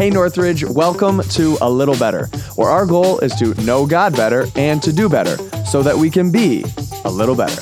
Hey Northridge, welcome to A Little Better, where our goal is to know God better and to do better so that we can be a little better.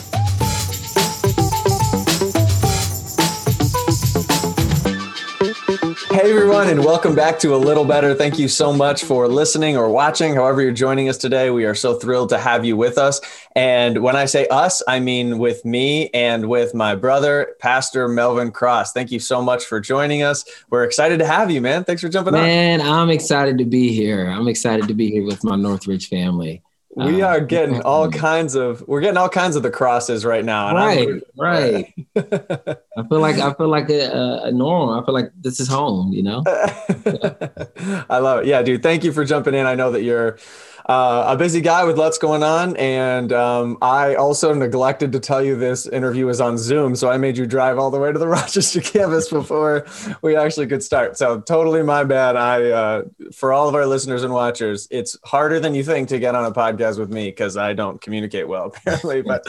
Hey everyone, and welcome back to A Little Better. Thank you so much for listening or watching, however, you're joining us today. We are so thrilled to have you with us. And when I say us, I mean with me and with my brother, Pastor Melvin Cross. Thank you so much for joining us. We're excited to have you, man. Thanks for jumping man, on. Man, I'm excited to be here. I'm excited to be here with my Northridge family. We uh, are getting all kinds of we're getting all kinds of the crosses right now. right, I'm, right. I feel like I feel like a, a normal. I feel like this is home. You know. I love it. Yeah, dude. Thank you for jumping in. I know that you're uh, a busy guy with lots going on. And um, I also neglected to tell you this interview was on Zoom. So I made you drive all the way to the Rochester campus before we actually could start. So totally my bad. I, uh, for all of our listeners and watchers, it's harder than you think to get on a podcast with me because I don't communicate well, apparently. But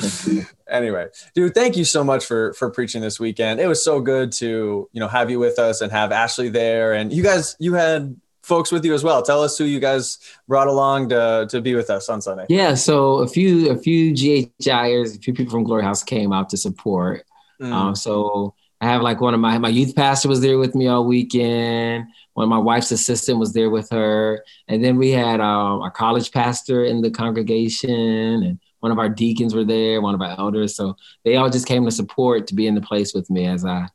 anyway, dude, thank you so much for for preaching this weekend. It was so good to you know have you with us and have Ashley there. And you guys, you had folks with you as well. Tell us who you guys brought along to, to be with us on Sunday. Yeah, so a few a few GHIers, a few people from Glory House came out to support. Mm. Um, so I have like one of my my youth pastor was there with me all weekend. One of my wife's assistant was there with her, and then we had um, our college pastor in the congregation, and one of our deacons were there, one of our elders. So they all just came to support to be in the place with me as I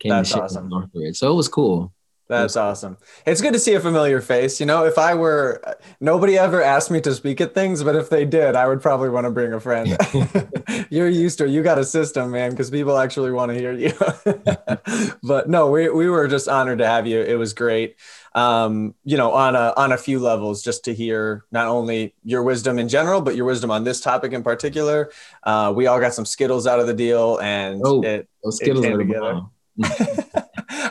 came That's to share awesome. Northridge. So it was cool. That's awesome. It's good to see a familiar face. You know, if I were, nobody ever asked me to speak at things, but if they did, I would probably want to bring a friend. You're used to it. You got a system, man, because people actually want to hear you. but no, we, we were just honored to have you. It was great. Um, you know, on a, on a few levels, just to hear not only your wisdom in general, but your wisdom on this topic in particular. Uh, we all got some Skittles out of the deal and oh, it, Skittles it came together.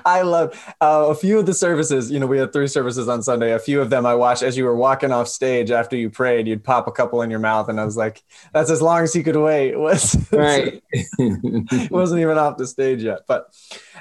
I love uh, a few of the services. You know, we had three services on Sunday. A few of them I watched as you were walking off stage after you prayed. You'd pop a couple in your mouth, and I was like, "That's as long as you could wait." Was right? wasn't even off the stage yet. But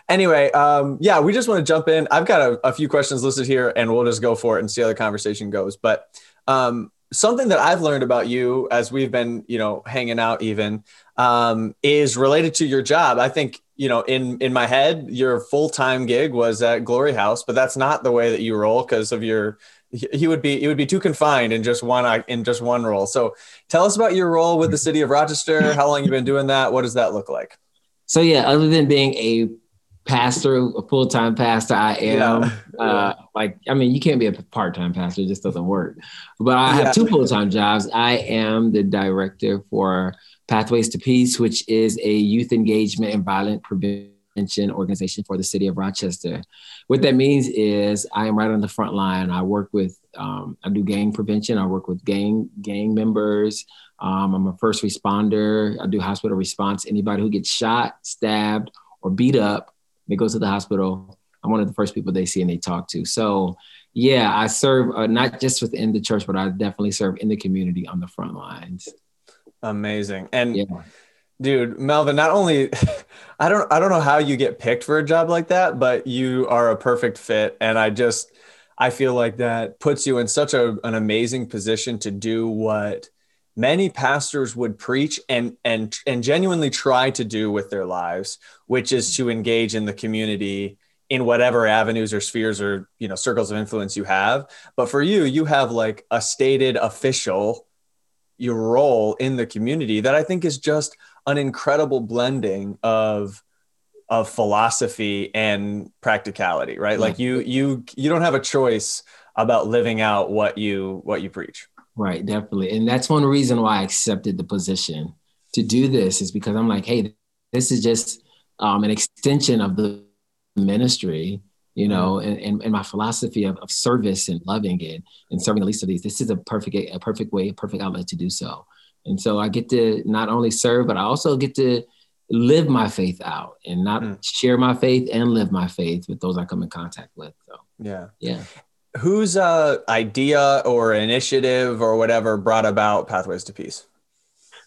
anyway, um, yeah, we just want to jump in. I've got a, a, few questions listed here, and we'll just go for it and see how the conversation goes. But um, something that I've learned about you as we've been, you know, hanging out even um, is related to your job. I think you know, in in my head, your full time gig was at Glory House, but that's not the way that you roll because of your. He would be he would be too confined in just one in just one role. So, tell us about your role with the city of Rochester. How long you've been doing that? What does that look like? So yeah, other than being a pastor, a full time pastor, I am yeah. uh, like I mean, you can't be a part time pastor; it just doesn't work. But I have yeah. two full time jobs. I am the director for Pathways to Peace, which is a youth engagement and violent prevention organization for the city of Rochester. What that means is I am right on the front line. I work with, um, I do gang prevention. I work with gang gang members. Um, I'm a first responder. I do hospital response. Anybody who gets shot, stabbed, or beat up, they go to the hospital. I'm one of the first people they see and they talk to. So, yeah, I serve uh, not just within the church, but I definitely serve in the community on the front lines. Amazing. And yeah. dude, Melvin, not only I don't I don't know how you get picked for a job like that, but you are a perfect fit and I just I feel like that puts you in such a, an amazing position to do what many pastors would preach and and and genuinely try to do with their lives, which is to engage in the community in whatever avenues or spheres or you know circles of influence you have. But for you, you have like a stated official your role in the community that I think is just an incredible blending of of philosophy and practicality, right? Like you you you don't have a choice about living out what you what you preach. Right, definitely. And that's one reason why I accepted the position to do this is because I'm like, hey, this is just um, an extension of the ministry you know, and, and, and, my philosophy of, of service and loving it and serving the least of these, this is a perfect, a perfect way, a perfect outlet to do so. And so I get to not only serve, but I also get to live my faith out and not mm. share my faith and live my faith with those I come in contact with. So yeah. Yeah. Whose uh, idea or initiative or whatever brought about Pathways to Peace?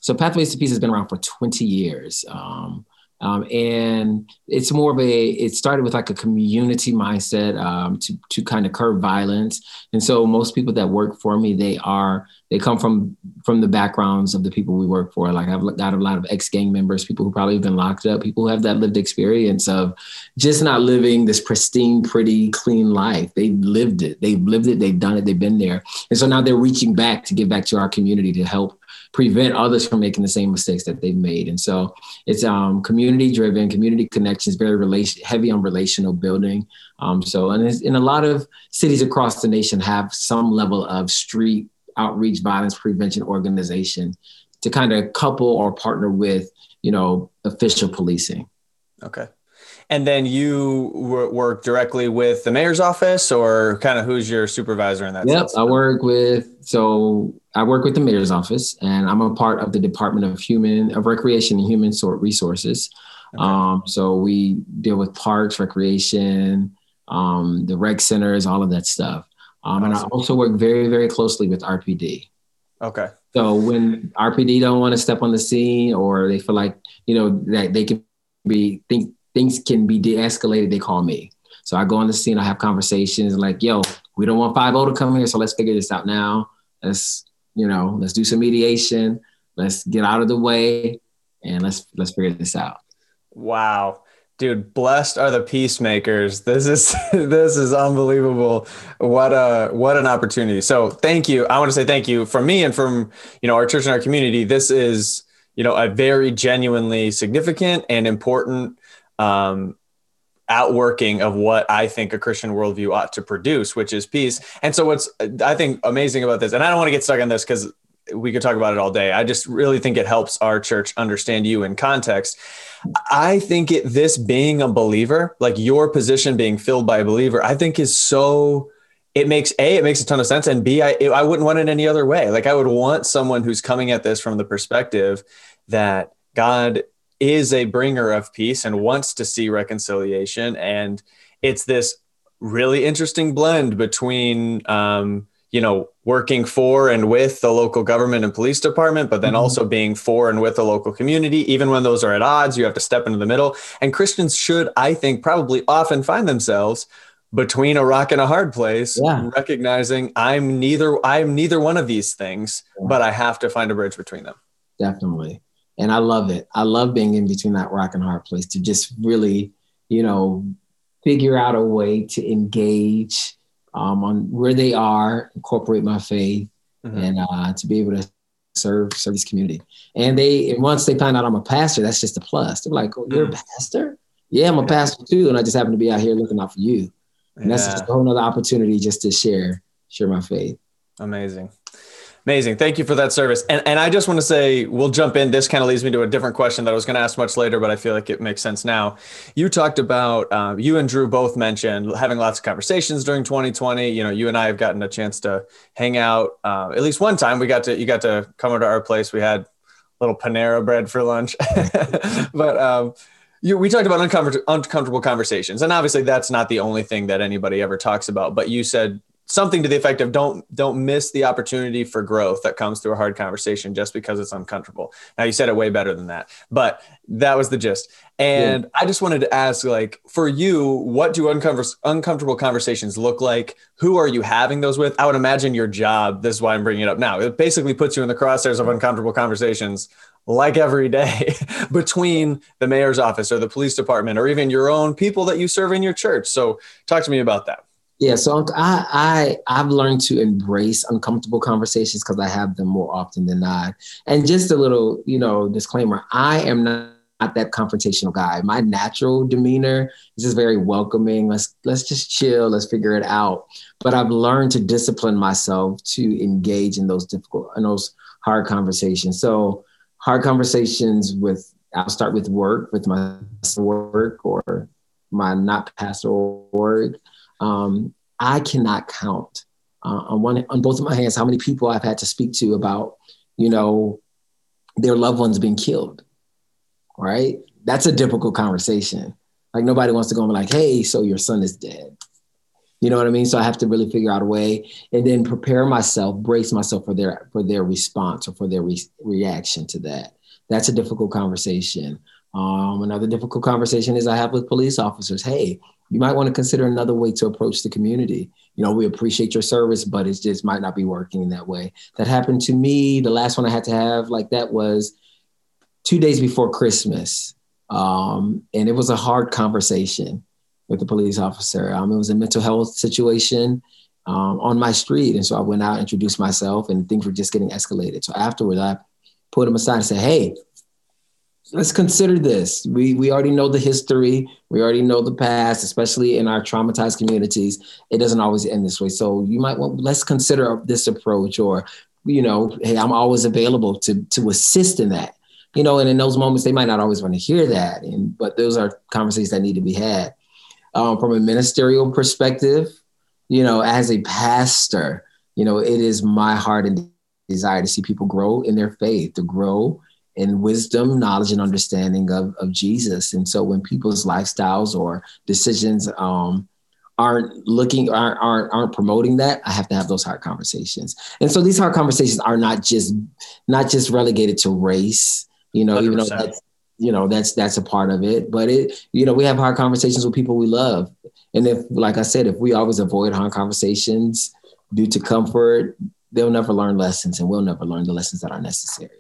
So Pathways to Peace has been around for 20 years. Um, Um, and it's more of a it started with like a community mindset um, to to kind of curb violence. And so most people that work for me they are they come from from the backgrounds of the people we work for. Like i've got a lot of ex-gang members people who probably have been locked up people who have that lived experience of just not living this pristine pretty clean life. They've lived it. They've lived it. They've done it. They've been there. And so now they're reaching back to give back to our community to help prevent others from making the same mistakes that they've made. And so it's um, community driven, community connections, very relation, heavy on relational building. Um, so, and in a lot of cities across the nation have some level of street outreach violence prevention organization to kind of couple or partner with, you know, official policing. Okay. And then you work directly with the mayor's office, or kind of who's your supervisor in that? Yep, sense? I work with so I work with the mayor's office, and I'm a part of the Department of Human of Recreation and Human Sort Resources. Okay. Um, so we deal with parks, recreation, um, the rec centers, all of that stuff. Um, awesome. And I also work very, very closely with RPD. Okay. So when RPD don't want to step on the scene, or they feel like you know that they can be think things can be de-escalated, they call me. So I go on the scene, I have conversations like, yo, we don't want 5 to come here, so let's figure this out now. Let's, you know, let's do some mediation. Let's get out of the way and let's let's figure this out. Wow. Dude, blessed are the peacemakers. This is this is unbelievable. What a what an opportunity. So thank you. I want to say thank you from me and from you know our church and our community. This is you know a very genuinely significant and important um, outworking of what I think a Christian worldview ought to produce, which is peace. And so, what's I think amazing about this, and I don't want to get stuck on this because we could talk about it all day. I just really think it helps our church understand you in context. I think it, this being a believer, like your position being filled by a believer, I think is so. It makes a it makes a ton of sense, and b I I wouldn't want it any other way. Like I would want someone who's coming at this from the perspective that God is a bringer of peace and wants to see reconciliation. And it's this really interesting blend between, um, you know, working for and with the local government and police department, but then mm-hmm. also being for and with the local community. Even when those are at odds, you have to step into the middle. And Christians should, I think, probably often find themselves between a rock and a hard place, yeah. recognizing I'm neither I'm neither one of these things, yeah. but I have to find a bridge between them. Definitely and I love it. I love being in between that rock and hard place to just really, you know, figure out a way to engage um, on where they are, incorporate my faith, mm-hmm. and uh, to be able to serve serve this community. And they and once they find out I'm a pastor, that's just a plus. They're like, "Oh, you're mm-hmm. a mm. pastor? Yeah, I'm a pastor too, and I just happen to be out here looking out for you." And yeah. that's just a whole other opportunity just to share share my faith. Amazing. Amazing. Thank you for that service. And, and I just want to say, we'll jump in. This kind of leads me to a different question that I was going to ask much later, but I feel like it makes sense now. You talked about, uh, you and Drew both mentioned having lots of conversations during 2020. You know, you and I have gotten a chance to hang out uh, at least one time. We got to, you got to come over to our place. We had little Panera bread for lunch. but, um, you, we talked about uncomfort- uncomfortable conversations, and obviously that's not the only thing that anybody ever talks about. But you said something to the effect of don't don't miss the opportunity for growth that comes through a hard conversation just because it's uncomfortable. Now you said it way better than that but that was the gist. And yeah. i just wanted to ask like for you what do uncomfort- uncomfortable conversations look like? Who are you having those with? I would imagine your job this is why i'm bringing it up now it basically puts you in the crosshairs of uncomfortable conversations like every day between the mayor's office or the police department or even your own people that you serve in your church. So talk to me about that yeah, so I I I've learned to embrace uncomfortable conversations because I have them more often than not. And just a little, you know, disclaimer: I am not, not that confrontational guy. My natural demeanor is just very welcoming. Let's let's just chill. Let's figure it out. But I've learned to discipline myself to engage in those difficult and those hard conversations. So hard conversations with I'll start with work with my work or my not pastoral work um, I cannot count uh, on one on both of my hands how many people I've had to speak to about, you know, their loved ones being killed. Right? That's a difficult conversation. Like nobody wants to go and be like, "Hey, so your son is dead." You know what I mean? So I have to really figure out a way and then prepare myself, brace myself for their for their response or for their re- reaction to that. That's a difficult conversation. Um, another difficult conversation is I have with police officers. Hey, you might want to consider another way to approach the community. You know, we appreciate your service, but it just might not be working in that way. That happened to me. The last one I had to have like that was two days before Christmas. Um, and it was a hard conversation with the police officer. Um, it was a mental health situation um, on my street. And so I went out, introduced myself, and things were just getting escalated. So afterwards, I put him aside and said, Hey, let's consider this. We we already know the history. We already know the past, especially in our traumatized communities. It doesn't always end this way. So you might want let's consider this approach, or you know, hey, I'm always available to to assist in that. You know, and in those moments, they might not always want to hear that, and but those are conversations that need to be had. Um, from a ministerial perspective, you know, as a pastor, you know, it is my heart and desire to see people grow in their faith, to grow in wisdom, knowledge, and understanding of, of Jesus. And so when people's lifestyles or decisions um, aren't looking aren't, aren't aren't promoting that, I have to have those hard conversations. And so these hard conversations are not just not just relegated to race, you know, 100%. even though that's you know that's that's a part of it. But it, you know, we have hard conversations with people we love. And if, like I said, if we always avoid hard conversations due to comfort, they'll never learn lessons and we'll never learn the lessons that are necessary.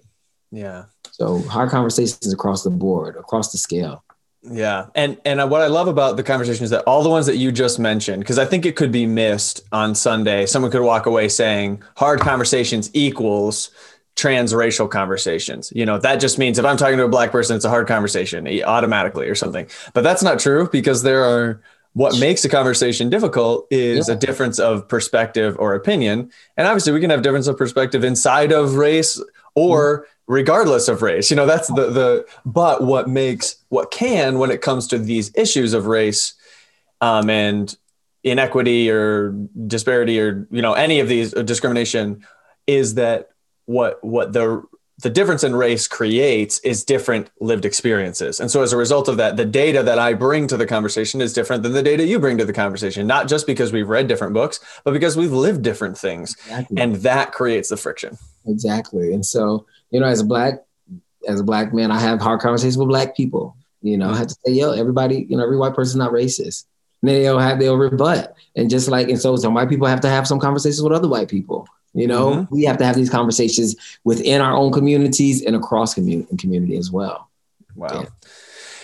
Yeah. So hard conversations across the board, across the scale. Yeah. And and what I love about the conversation is that all the ones that you just mentioned, because I think it could be missed on Sunday. Someone could walk away saying hard conversations equals transracial conversations. You know, that just means if I'm talking to a black person, it's a hard conversation automatically or something. But that's not true because there are what makes a conversation difficult is yeah. a difference of perspective or opinion. And obviously we can have difference of perspective inside of race or mm-hmm. regardless of race. You know, that's the the but what makes what can when it comes to these issues of race um, and inequity or disparity or you know any of these uh, discrimination is that what what the the difference in race creates is different lived experiences. And so as a result of that, the data that I bring to the conversation is different than the data you bring to the conversation, not just because we've read different books, but because we've lived different things. Exactly. And that creates the friction. Exactly. And so, you know, as a black, as a black man, I have hard conversations with black people. You know, I have to say, yo, everybody, you know, every white person's not racist. And then they'll have they'll rebut. And just like, and so some white people have to have some conversations with other white people. You know, mm-hmm. we have to have these conversations within our own communities and across community community as well. Wow. Yeah.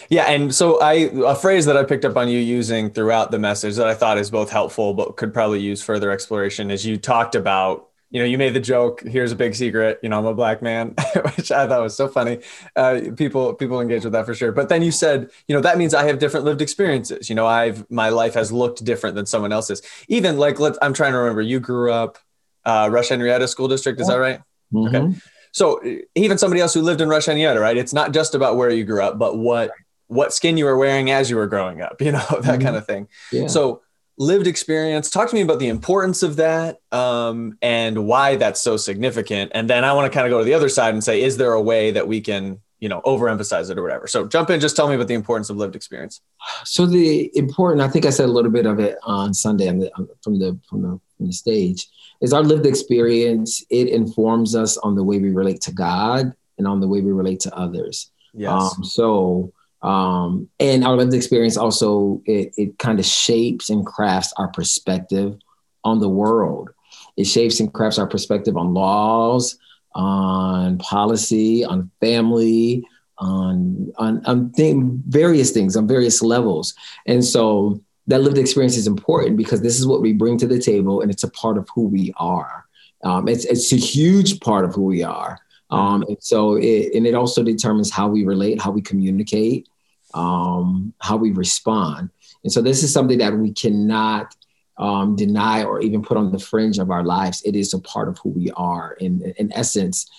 Yeah, and so I a phrase that I picked up on you using throughout the message that I thought is both helpful but could probably use further exploration is you talked about you know you made the joke here's a big secret you know I'm a black man which I thought was so funny uh, people people engage with that for sure but then you said you know that means I have different lived experiences you know I've my life has looked different than someone else's even like let's I'm trying to remember you grew up uh, Rush Henrietta School District. Is that right? Mm-hmm. Okay. So even somebody else who lived in Rush Henrietta, right? It's not just about where you grew up, but what what skin you were wearing as you were growing up. You know that mm-hmm. kind of thing. Yeah. So lived experience. Talk to me about the importance of that um, and why that's so significant. And then I want to kind of go to the other side and say, is there a way that we can you know overemphasize it or whatever so jump in just tell me about the importance of lived experience so the important i think i said a little bit of it on sunday on the, from the from the from the stage is our lived experience it informs us on the way we relate to god and on the way we relate to others yes. Um, so um, and our lived experience also it, it kind of shapes and crafts our perspective on the world it shapes and crafts our perspective on laws on policy, on family, on on, on th- various things, on various levels. And so that lived experience is important because this is what we bring to the table, and it's a part of who we are. Um, it's it's a huge part of who we are. Um, and so it and it also determines how we relate, how we communicate, um, how we respond. And so this is something that we cannot um, deny or even put on the fringe of our lives. It is a part of who we are. In, in essence,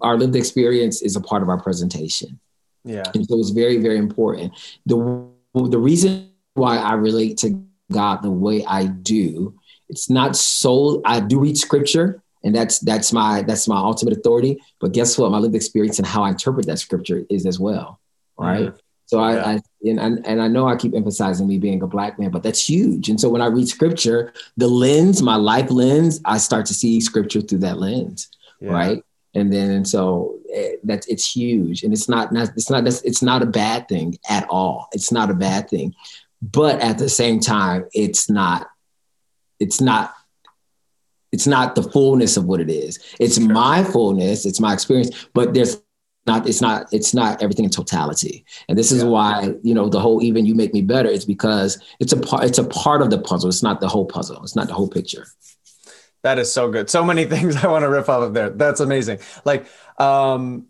our lived experience is a part of our presentation. Yeah. And so it's very, very important. The, the reason why I relate to God the way I do, it's not so, I do read scripture and that's that's my that's my ultimate authority. But guess what? My lived experience and how I interpret that scripture is as well. Right. Mm-hmm. So I, yeah. I and, and I know I keep emphasizing me being a black man, but that's huge. And so when I read scripture, the lens, my life lens, I start to see scripture through that lens, yeah. right? And then and so eh, that it's huge and it's not, not it's not it's not a bad thing at all it's not a bad thing but at the same time it's not it's not it's not the fullness of what it is. It's sure. my fullness it's my experience but there's not it's not it's not everything in totality. And this is yeah. why you know the whole even you make me better it's because it's a part it's a part of the puzzle. It's not the whole puzzle. It's not the whole picture. That is so good. So many things i want to rip off of there. That's amazing. Like um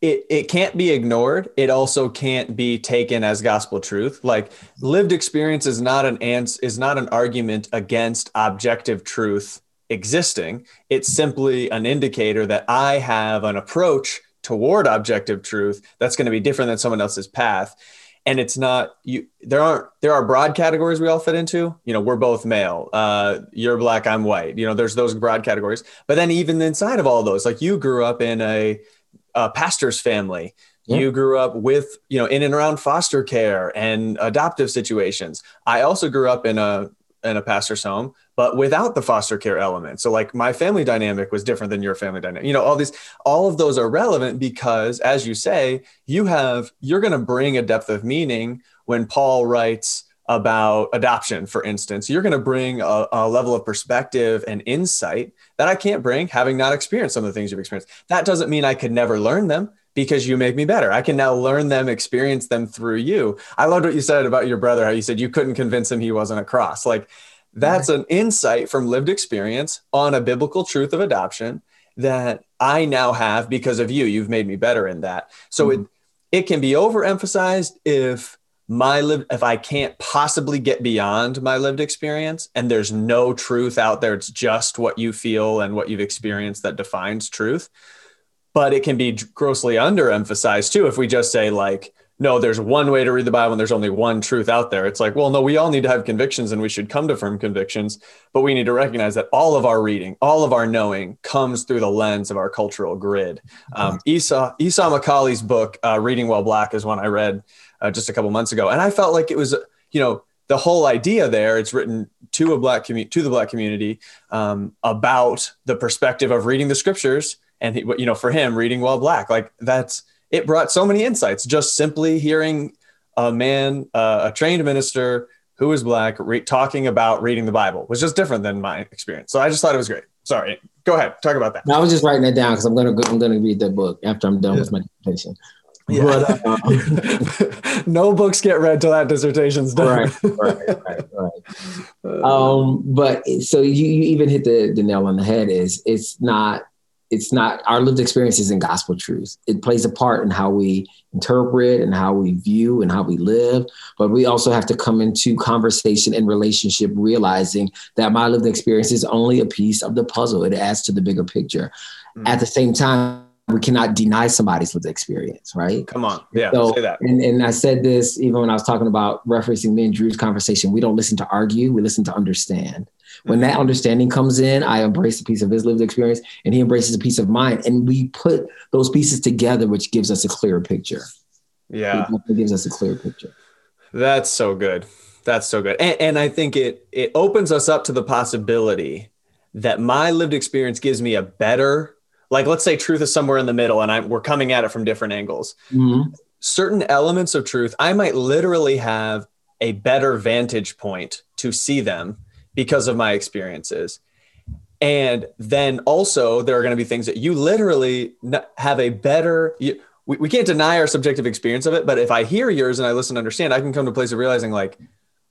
it, it can't be ignored. It also can't be taken as gospel truth. Like lived experience is not an ans- is not an argument against objective truth existing. It's simply an indicator that I have an approach toward objective truth that's going to be different than someone else's path and it's not you there aren't there are broad categories we all fit into you know we're both male uh, you're black i'm white you know there's those broad categories but then even inside of all those like you grew up in a, a pastor's family yeah. you grew up with you know in and around foster care and adoptive situations i also grew up in a in a pastor's home but without the foster care element. So like my family dynamic was different than your family dynamic. You know, all these, all of those are relevant because as you say, you have, you're going to bring a depth of meaning when Paul writes about adoption, for instance, you're going to bring a, a, level of perspective and insight that I can't bring having not experienced some of the things you've experienced. That doesn't mean I could never learn them because you make me better. I can now learn them, experience them through you. I loved what you said about your brother, how you said you couldn't convince him he wasn't a cross. Like that's an insight from lived experience on a biblical truth of adoption that I now have because of you. You've made me better in that. So mm-hmm. it it can be overemphasized if my live if I can't possibly get beyond my lived experience and there's no truth out there. It's just what you feel and what you've experienced that defines truth. But it can be grossly underemphasized too if we just say like no, there's one way to read the Bible and there's only one truth out there. It's like, well, no, we all need to have convictions and we should come to firm convictions, but we need to recognize that all of our reading, all of our knowing comes through the lens of our cultural grid. Um, Esau, Esau McCaulley's book, uh, Reading While Black, is one I read uh, just a couple months ago. And I felt like it was, you know, the whole idea there, it's written to a black community, to the black community um, about the perspective of reading the scriptures. And, he, you know, for him, reading while black, like that's, it brought so many insights just simply hearing a man, uh, a trained minister who was black, re- talking about reading the Bible was just different than my experience. So I just thought it was great. Sorry, go ahead, talk about that. No, I was just writing it down because I'm gonna go, I'm gonna read that book after I'm done yeah. with my dissertation. Yeah. But, uh, no books get read till that dissertation's done. Right, right, right, right. um, but so you, you even hit the, the nail on the head. Is it's not it's not our lived experience isn't gospel truth. It plays a part in how we interpret and how we view and how we live. But we also have to come into conversation and relationship realizing that my lived experience is only a piece of the puzzle. It adds to the bigger picture. Mm-hmm. At the same time, we cannot deny somebody's lived experience, right? Come on. Yeah. So, say that. And, and I said this even when I was talking about referencing me and Drew's conversation. We don't listen to argue, we listen to understand. When mm-hmm. that understanding comes in, I embrace a piece of his lived experience and he embraces a piece of mine. And we put those pieces together, which gives us a clearer picture. Yeah. It gives us a clear picture. That's so good. That's so good. And, and I think it it opens us up to the possibility that my lived experience gives me a better, like let's say truth is somewhere in the middle and I we're coming at it from different angles. Mm-hmm. Certain elements of truth, I might literally have a better vantage point to see them because of my experiences. And then also, there are going to be things that you literally have a better. You, we, we can't deny our subjective experience of it, but if I hear yours and I listen and understand, I can come to a place of realizing, like,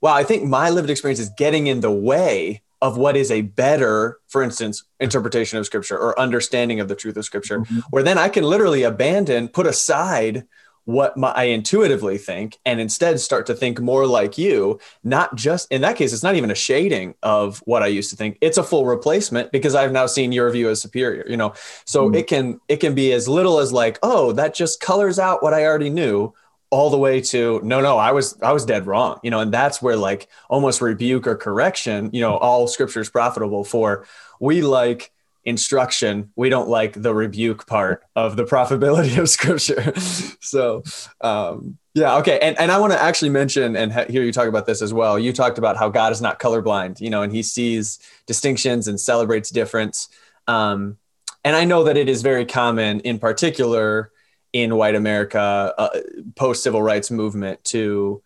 wow, I think my lived experience is getting in the way of what is a better, for instance, interpretation of scripture or understanding of the truth of scripture, mm-hmm. where then I can literally abandon, put aside what my, I intuitively think and instead start to think more like you, not just in that case, it's not even a shading of what I used to think. It's a full replacement because I've now seen your view as superior, you know? So mm-hmm. it can, it can be as little as like, oh, that just colors out what I already knew all the way to no no i was i was dead wrong you know and that's where like almost rebuke or correction you know all scripture is profitable for. We like instruction. We don't like the rebuke part of the profitability of scripture. So um, yeah okay and, and i want to actually mention and hear you talk about this as well. You talked about how god is not colorblind you know and he sees distinctions and celebrates difference. Um, and I know that it is very common, in particular in white America, uh, post civil rights movement, to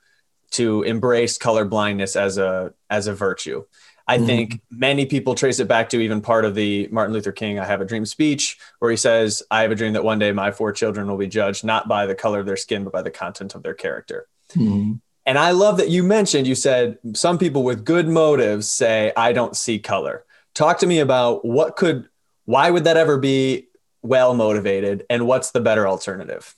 to embrace color blindness as a as a virtue. I mm-hmm. think many people trace it back to even part of the Martin Luther King I Have a Dream speech, where he says, I have a dream that one day my four children will be judged not by the color of their skin, but by the content of their character. Mm-hmm. And I love that you mentioned, you said some people with good motives say, I don't see color. Talk to me about what could, why would that ever be well motivated and what's the better alternative?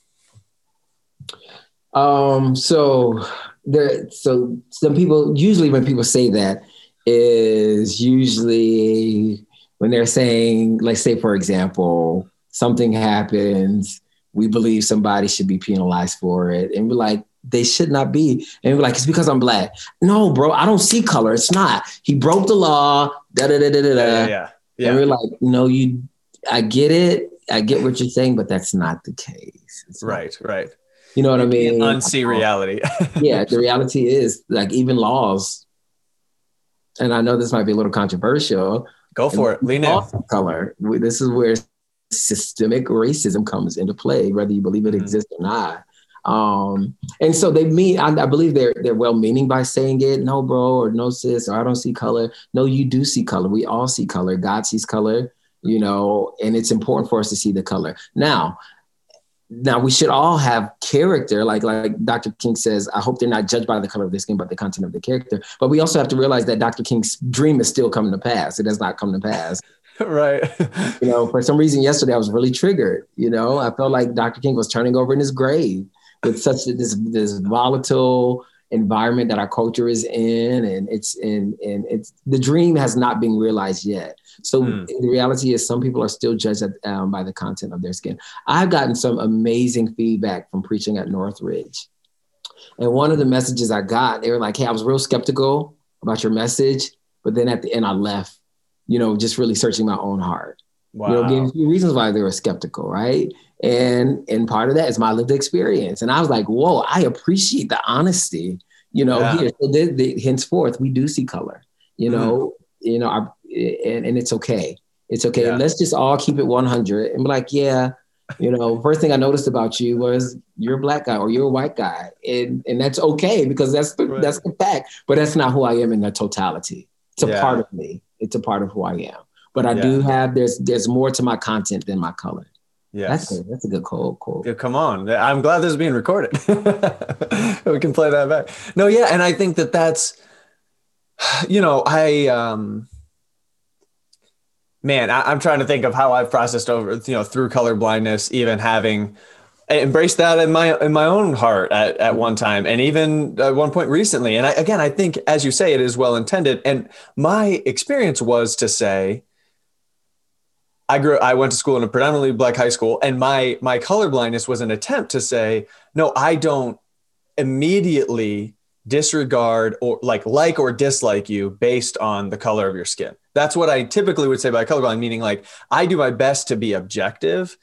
Um, so there, so some people, usually when people say that, is usually when they're saying, let's say, for example, something happens, we believe somebody should be penalized for it. And we're like, they should not be. And we're like, it's because I'm black. No, bro, I don't see color. It's not. He broke the law. Da da da da da. Yeah, yeah, yeah. And we're like, no, you. I get it. I get what you're saying, but that's not the case. It's right, not, right. You know what I mean? Unsee reality. yeah, the reality is like even laws and I know this might be a little controversial. Go for it. Lean in. Color. This is where systemic racism comes into play, whether you believe it mm-hmm. exists or not. Um, and so they mean, I, I, believe they're they're well meaning by saying it, no, bro, or no, sis, or I don't see color. No, you do see color. We all see color. God sees color, you know, and it's important for us to see the color. Now, now we should all have character. Like like dr king says i hope they're not judged by the color of their skin but the content of the character. But we also have to realize that dr king's dream is still coming to pass. It has not come to pass. Right. You know for some reason yesterday i was really triggered you know? I felt like dr king was turning over in his grave with such this this volatile environment that our culture is in and it's in and it's the dream has not been realized yet so mm. the reality is, some people are still judged at, um, by the content of their skin. I've gotten some amazing feedback from preaching at Northridge. And one of the messages I got, they were like, hey, I was real skeptical about your message, but then at the end, I left, you know, just really searching my own heart. Wow. You know, gave a few reasons why they were skeptical, right? And and part of that is my lived experience. And I was like, whoa, I appreciate the honesty. You know, yeah. here, so the, the, henceforth, we do see color. You mm-hmm. know, mm. you know, our and, and it's okay. It's okay. Yeah. Let's just all keep it 100 and be like, yeah, you know, first thing I noticed about you was you're a black guy or you're a white guy, and and that's okay because that's the right. that's the fact. But that's not who I am in the totality. It's a yeah. part of me. It's a part of who I am. But I yeah. do have there's there's more to my content than my color. Yeah, that's a, that's a good quote. Yeah, come on, I'm glad this is being recorded. we can play that back. No, yeah, and I think that that's, you know, I um man, I, am trying to think of how I've processed over, you know, through color blindness, even having embraced that in my in my own heart at, at one time, and even at one point recently. And I, again, I think, as you say, it is well intended. And my experience was to say, I grew. I went to school in a predominantly black high school, and my my color blindness was an attempt to say, no, I don't immediately disregard or like like or dislike you based on the color of your skin. That's what I typically would say by colorblind, meaning like I do my best to be objective.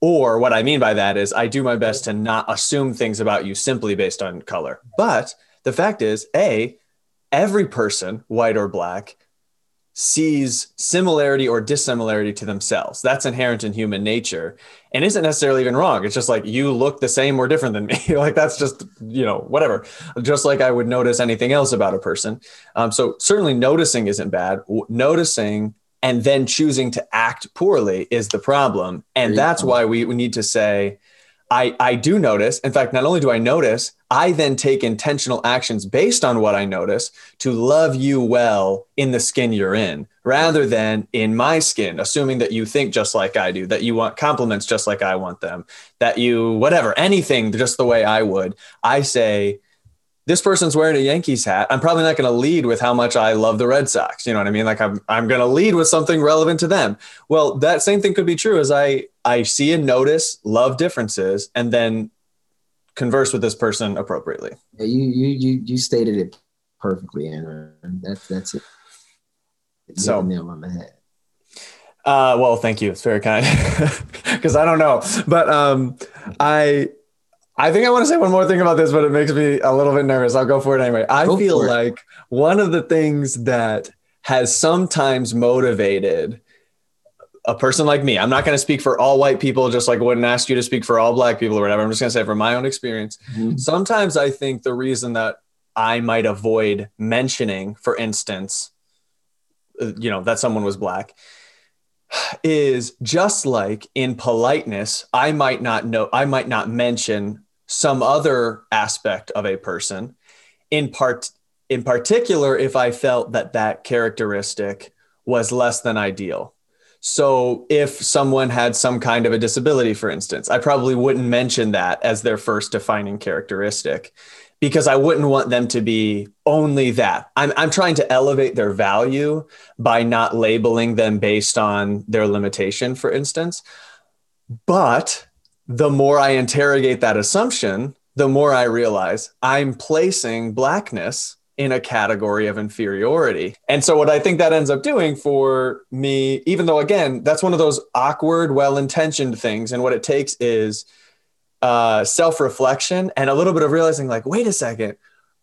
Or what I mean by that is I do my best to not assume things about you simply based on color. But the fact is, A, every person, white or black, sees similarity or dissimilarity to themselves. That's inherent in human nature and isn't necessarily even wrong. It's just like you look the same or different than me. like that's just, you know, whatever. Just like I would notice anything else about a person. Um, so certainly noticing isn't bad. W- noticing and then choosing to act poorly is the problem. And that's why we, we need to say, I, I do notice. In fact, not only do I notice, I then take intentional actions based on what I notice to love you well in the skin you're in, rather than in my skin, assuming that you think just like I do, that you want compliments just like I want them, that you, whatever, anything just the way I would. I say, this person's wearing a Yankees hat. I'm probably not going to lead with how much I love the Red Sox. You know what I mean? Like I'm, I'm going to lead with something relevant to them. Well, that same thing could be true as I, I see and notice love differences and then converse with this person appropriately. Yeah, you, you, you, you stated it perfectly, Andrew. That's, that's it. It's so nail on the head. Uh, well, thank you. It's very kind because I don't know, but um, I I think I want to say one more thing about this, but it makes me a little bit nervous. I'll go for it anyway. I go feel like one of the things that has sometimes motivated a person like me, I'm not going to speak for all white people, just like I wouldn't ask you to speak for all black people or whatever. I'm just going to say from my own experience. Mm-hmm. Sometimes I think the reason that I might avoid mentioning, for instance, uh, you know, that someone was black is just like in politeness, I might not know, I might not mention some other aspect of a person in part in particular if I felt that that characteristic was less than ideal. So if someone had some kind of a disability, for instance, I probably wouldn't mention that as their first defining characteristic because I wouldn't want them to be only that. I'm, I'm trying to elevate their value by not labeling them based on their limitation, for instance. But the more I interrogate that assumption, the more I realize I'm placing blackness in a category of inferiority. And so, what I think that ends up doing for me, even though, again, that's one of those awkward, well intentioned things, and what it takes is uh, self reflection and a little bit of realizing, like, wait a second.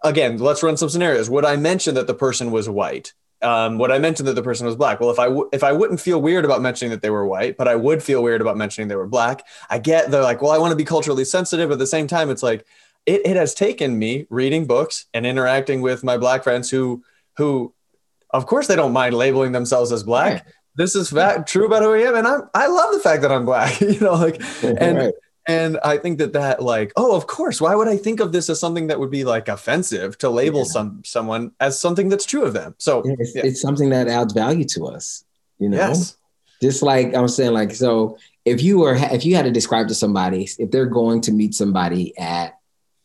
Again, let's run some scenarios. Would I mention that the person was white? Um, would I mention that the person was black? Well, if I w- if I wouldn't feel weird about mentioning that they were white, but I would feel weird about mentioning they were black. I get they're like, well, I want to be culturally sensitive. But At the same time, it's like it, it has taken me reading books and interacting with my black friends who who of course they don't mind labeling themselves as black right. this is fact, true about who i am and i i love the fact that i'm black you know like and right. and i think that that like oh of course why would i think of this as something that would be like offensive to label yeah. some someone as something that's true of them so it's, yeah. it's something that adds value to us you know yes. just like i'm saying like so if you were if you had to describe to somebody if they're going to meet somebody at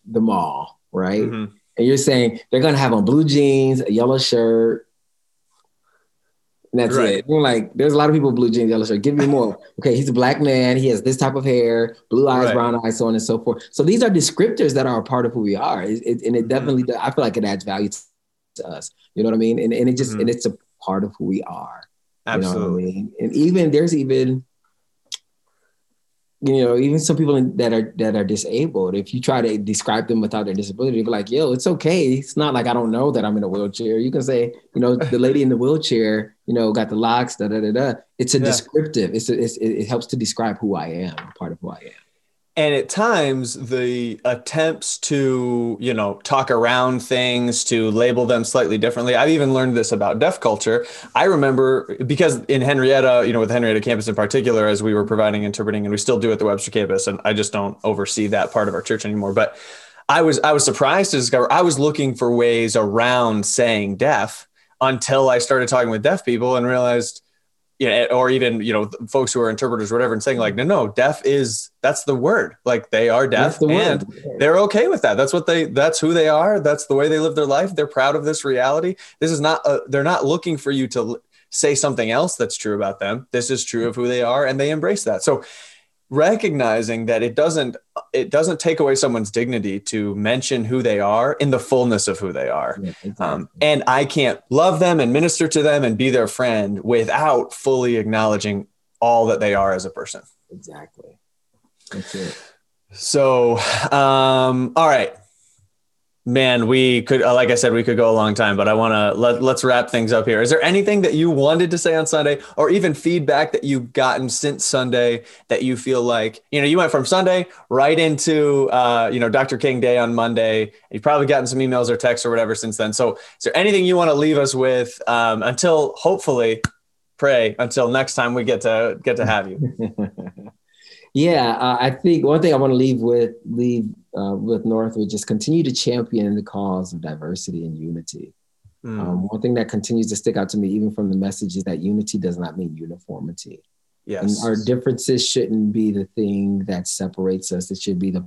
the mall, right? Mm-hmm. And you're saying they're gonna have on blue jeans, a yellow shirt. And that's right. it. You're like, there's a lot of people blue jeans, yellow shirt. Give me more. okay, he's a black man. He has this type of hair, blue eyes, right. brown eyes, so on and so forth. So these are descriptors that are a part of who we are, it, it, and it mm-hmm. definitely. Mm-hmm. I feel like it adds value to us. You know what I mean? And, and it just mm-hmm. and it's a part of who we are. Absolutely. You know I mean? And even there's even you know, even some people that are that are disabled, if you try to describe them without their disability, they're like, "Yo, it's okay. It's not like I don't know that I'm in a wheelchair." You can say, you know, the lady in the wheelchair, you know, got the locks, da da da da. It's a yeah. descriptive. It's, a, it's it helps to describe who I am, part of who I am and at times the attempts to you know talk around things to label them slightly differently i've even learned this about deaf culture. I remember because in henrietta you know with henrietta campus in particular as we were providing interpreting and we still do at the webster campus and i just don't oversee that part of our church anymore. But i was i was surprised to discover i was looking for ways around saying deaf until i started talking with deaf people and realized you know, or even you know folks who are interpreters or whatever and saying like no no deaf is that's the word. Like they are deaf the and word. they're okay with that. That's what they that's who they are. That's the way they live their life. They're proud of this reality. This is not a, they're not looking for you to say something else that's true about them. This is true of who they are and they embrace that. So recognizing that it doesn't it doesn't take away someone's dignity to mention who they are in the fullness of who they are. Yeah, exactly. um, and i can't love them and minister to them and be their friend without fully acknowledging all that they are as a person. Exactly. That's it. So um, all right Man, we could, uh, like I said, we could go a long time, but I want to let let's wrap things up here. Is there anything that you wanted to say on Sunday, or even feedback that you've gotten since Sunday that you feel like you know you went from Sunday right into uh, you know Dr. King Day on Monday? You've probably gotten some emails or texts or whatever since then. So, is there anything you want to leave us with um, until hopefully pray until next time we get to get to have you? yeah, uh, I think one thing I want to leave with leave uh, with Northwood, just continue to champion the cause of diversity and unity. Mm. Um, one thing that continues to stick out to me, even from the message, is that unity does not mean uniformity. Yes. And our differences shouldn't be the thing that separates us. It should be the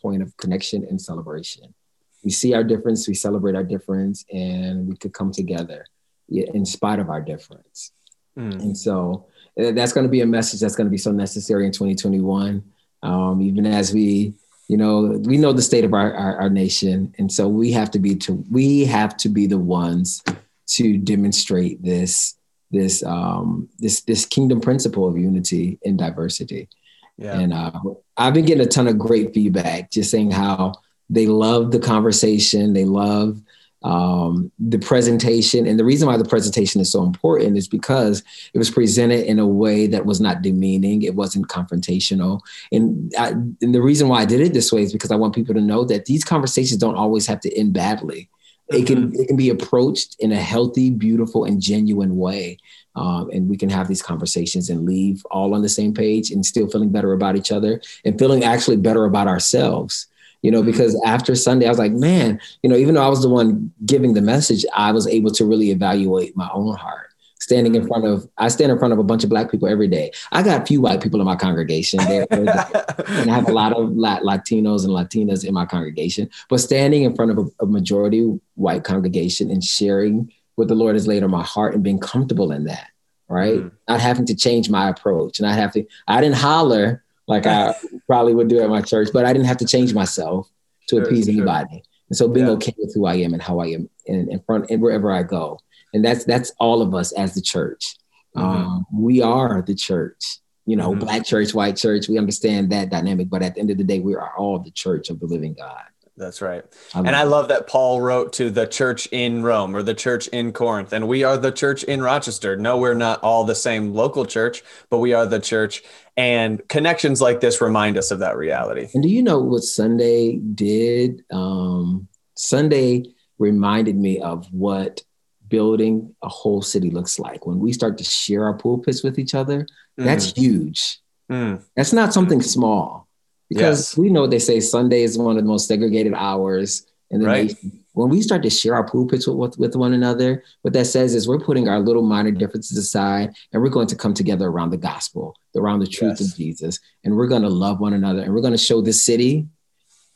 point of connection and celebration. We see our difference, we celebrate our difference, and we could come together in spite of our difference. Mm. And so that's going to be a message that's going to be so necessary in 2021. Um, even as we you know we know the state of our, our, our nation and so we have to be to we have to be the ones to demonstrate this this um this this kingdom principle of unity and diversity yeah. and uh, i've been getting a ton of great feedback just saying how they love the conversation they love um, the presentation. And the reason why the presentation is so important is because it was presented in a way that was not demeaning, it wasn't confrontational. And, I, and the reason why I did it this way is because I want people to know that these conversations don't always have to end badly. It can mm-hmm. it can be approached in a healthy, beautiful, and genuine way, um, and we can have these conversations and leave all on the same page and still feeling better about each other and feeling actually better about ourselves you know, because after Sunday, I was like, man, you know, even though I was the one giving the message, I was able to really evaluate my own heart. Standing in front of, I stand in front of a bunch of black people every day. I got a few white people in my congregation, there, and I have a lot of Latinos and Latinas in my congregation. But standing in front of a, a majority white congregation and sharing what the Lord has laid on my heart and being comfortable in that, right? Mm. Not having to change my approach, and I have to. I didn't holler like I probably would do at my church, but I didn't have to change myself to sure, appease sure. anybody. And so being yeah. okay with who I am and how I am in, in, front and wherever I go. And that's that's all of us as the church. Mm-hmm. Um, we are the church, you know, mm-hmm. black church, white church. We understand that dynamic, but at the end of the day, we are all the church of the living God. That's right. I and I love that Paul wrote to the church in Rome or the church in Corinth. And we are the church in Rochester. No, we're not all the same local church, but we are the church. And connections like this remind us of that reality. And do you know what Sunday did? Um, Sunday reminded me of what building a whole city looks like. When we start to share our pulpits with each other, mm. that's huge. Mm. That's not something small because yes. we know they say Sunday is one of the most segregated hours in the right. nation. When we start to share our pulpits with, with one another, what that says is we're putting our little minor differences aside and we're going to come together around the gospel, around the truth yes. of Jesus, and we're going to love one another and we're going to show this city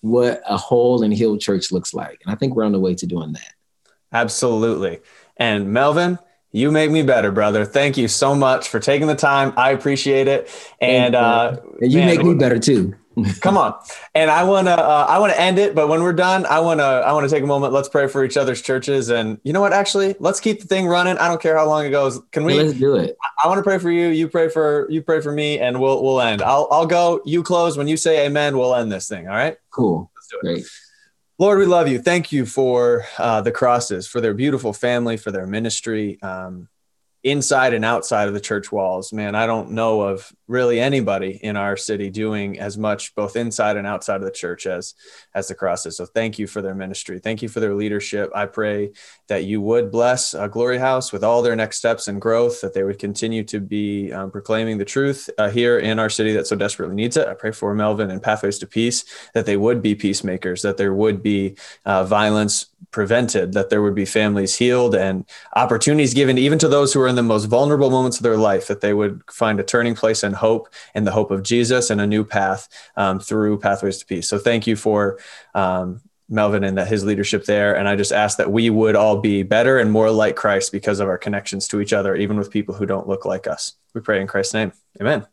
what a whole and healed church looks like. And I think we're on the way to doing that. Absolutely. And Melvin, you make me better, brother. Thank you so much for taking the time. I appreciate it. And, uh, and you man, make me better too. Come on. And I want to uh, I want to end it, but when we're done, I want to I want to take a moment. Let's pray for each other's churches and you know what actually, let's keep the thing running. I don't care how long it goes. Can we Let's do it. I, I want to pray for you, you pray for you pray for me and we'll we'll end. I'll I'll go, you close when you say amen, we'll end this thing, all right? Cool. Let's do it. Great. Lord, we love you. Thank you for uh, the crosses, for their beautiful family, for their ministry. Um, inside and outside of the church walls man i don't know of really anybody in our city doing as much both inside and outside of the church as as the crosses so thank you for their ministry. Thank you for their leadership. I pray that you would bless uh, glory house with all their next steps and growth that they would continue to be um, proclaiming the truth uh, here in our city that so desperately needs it. I pray for melvin and pathways to peace that they would be peacemakers that there would be uh, violence prevented, that there would be families healed and opportunities given even to those who are in the most vulnerable moments of their life, that they would find a turning place and hope in the hope of Jesus and a new path um, through Pathways to Peace. So thank you for um, Melvin and that his leadership there. And I just ask that we would all be better and more like Christ because of our connections to each other, even with people who don't look like us. We pray in Christ's name. Amen.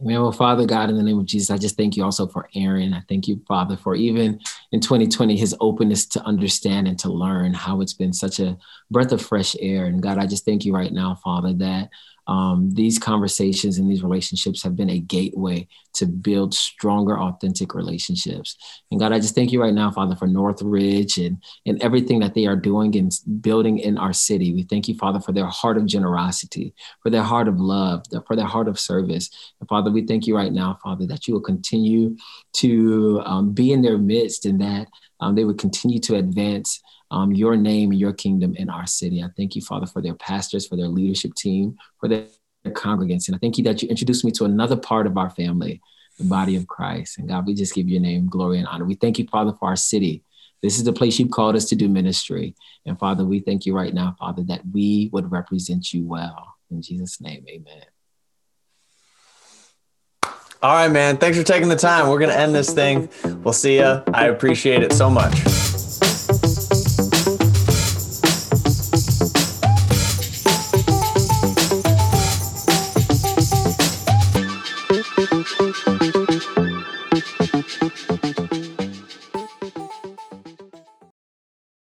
Amen. Well, Father God, in the name of Jesus, I just thank you also for Aaron. I thank you, Father, for even in 2020, his openness to understand and to learn how it's been such a breath of fresh air. And God, I just thank you right now, Father, that um, these conversations and these relationships have been a gateway to build stronger, authentic relationships. And God, I just thank you right now, Father, for Northridge and, and everything that they are doing and building in our city. We thank you, Father, for their heart of generosity, for their heart of love, for their heart of service. And Father, we thank you right now, Father, that you will continue to um, be in their midst and that um, they would continue to advance um, your name and your kingdom in our city. I thank you, Father, for their pastors, for their leadership team, for their, congregants. And I thank you that you introduced me to another part of our family, the body of Christ. And God, we just give your name glory and honor. We thank you, Father, for our city. This is the place you've called us to do ministry. And Father, we thank you right now, Father, that we would represent you well. In Jesus' name, amen. All right, man. Thanks for taking the time. We're going to end this thing. We'll see you. I appreciate it so much.